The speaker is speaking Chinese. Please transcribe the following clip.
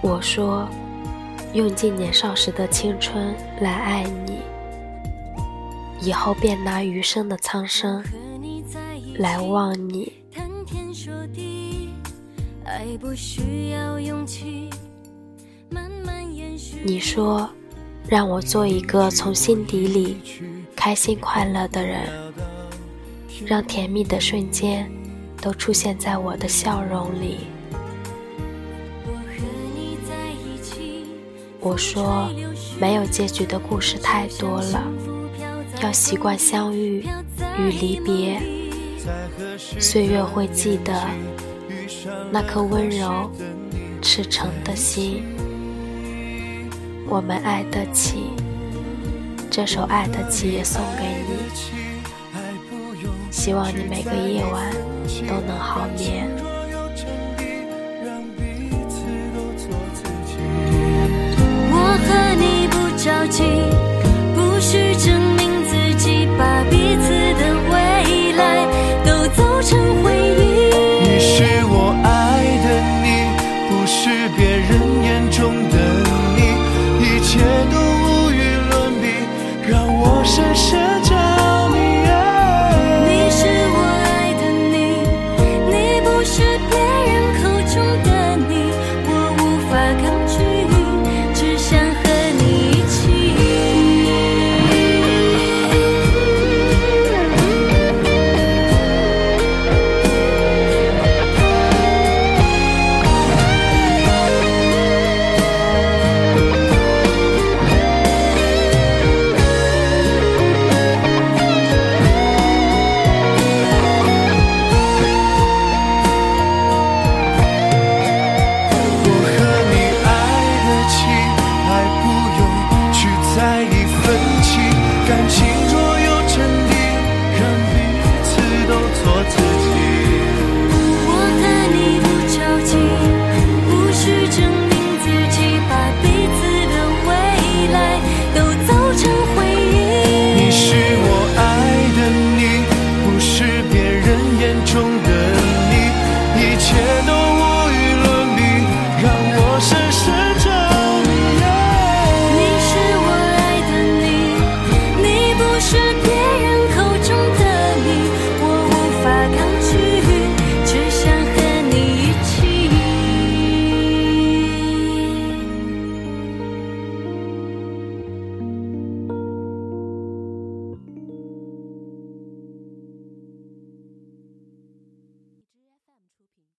我说，用尽年少时的青春来爱你，以后便拿余生的苍生来望你。你说，让我做一个从心底里开心快乐的人，让甜蜜的瞬间都出现在我的笑容里。我说，没有结局的故事太多了，要习惯相遇与离别。岁月会记得那颗温柔赤诚的心。我们爱得起，这首《爱得起》也送给你。希望你每个夜晚都能好眠。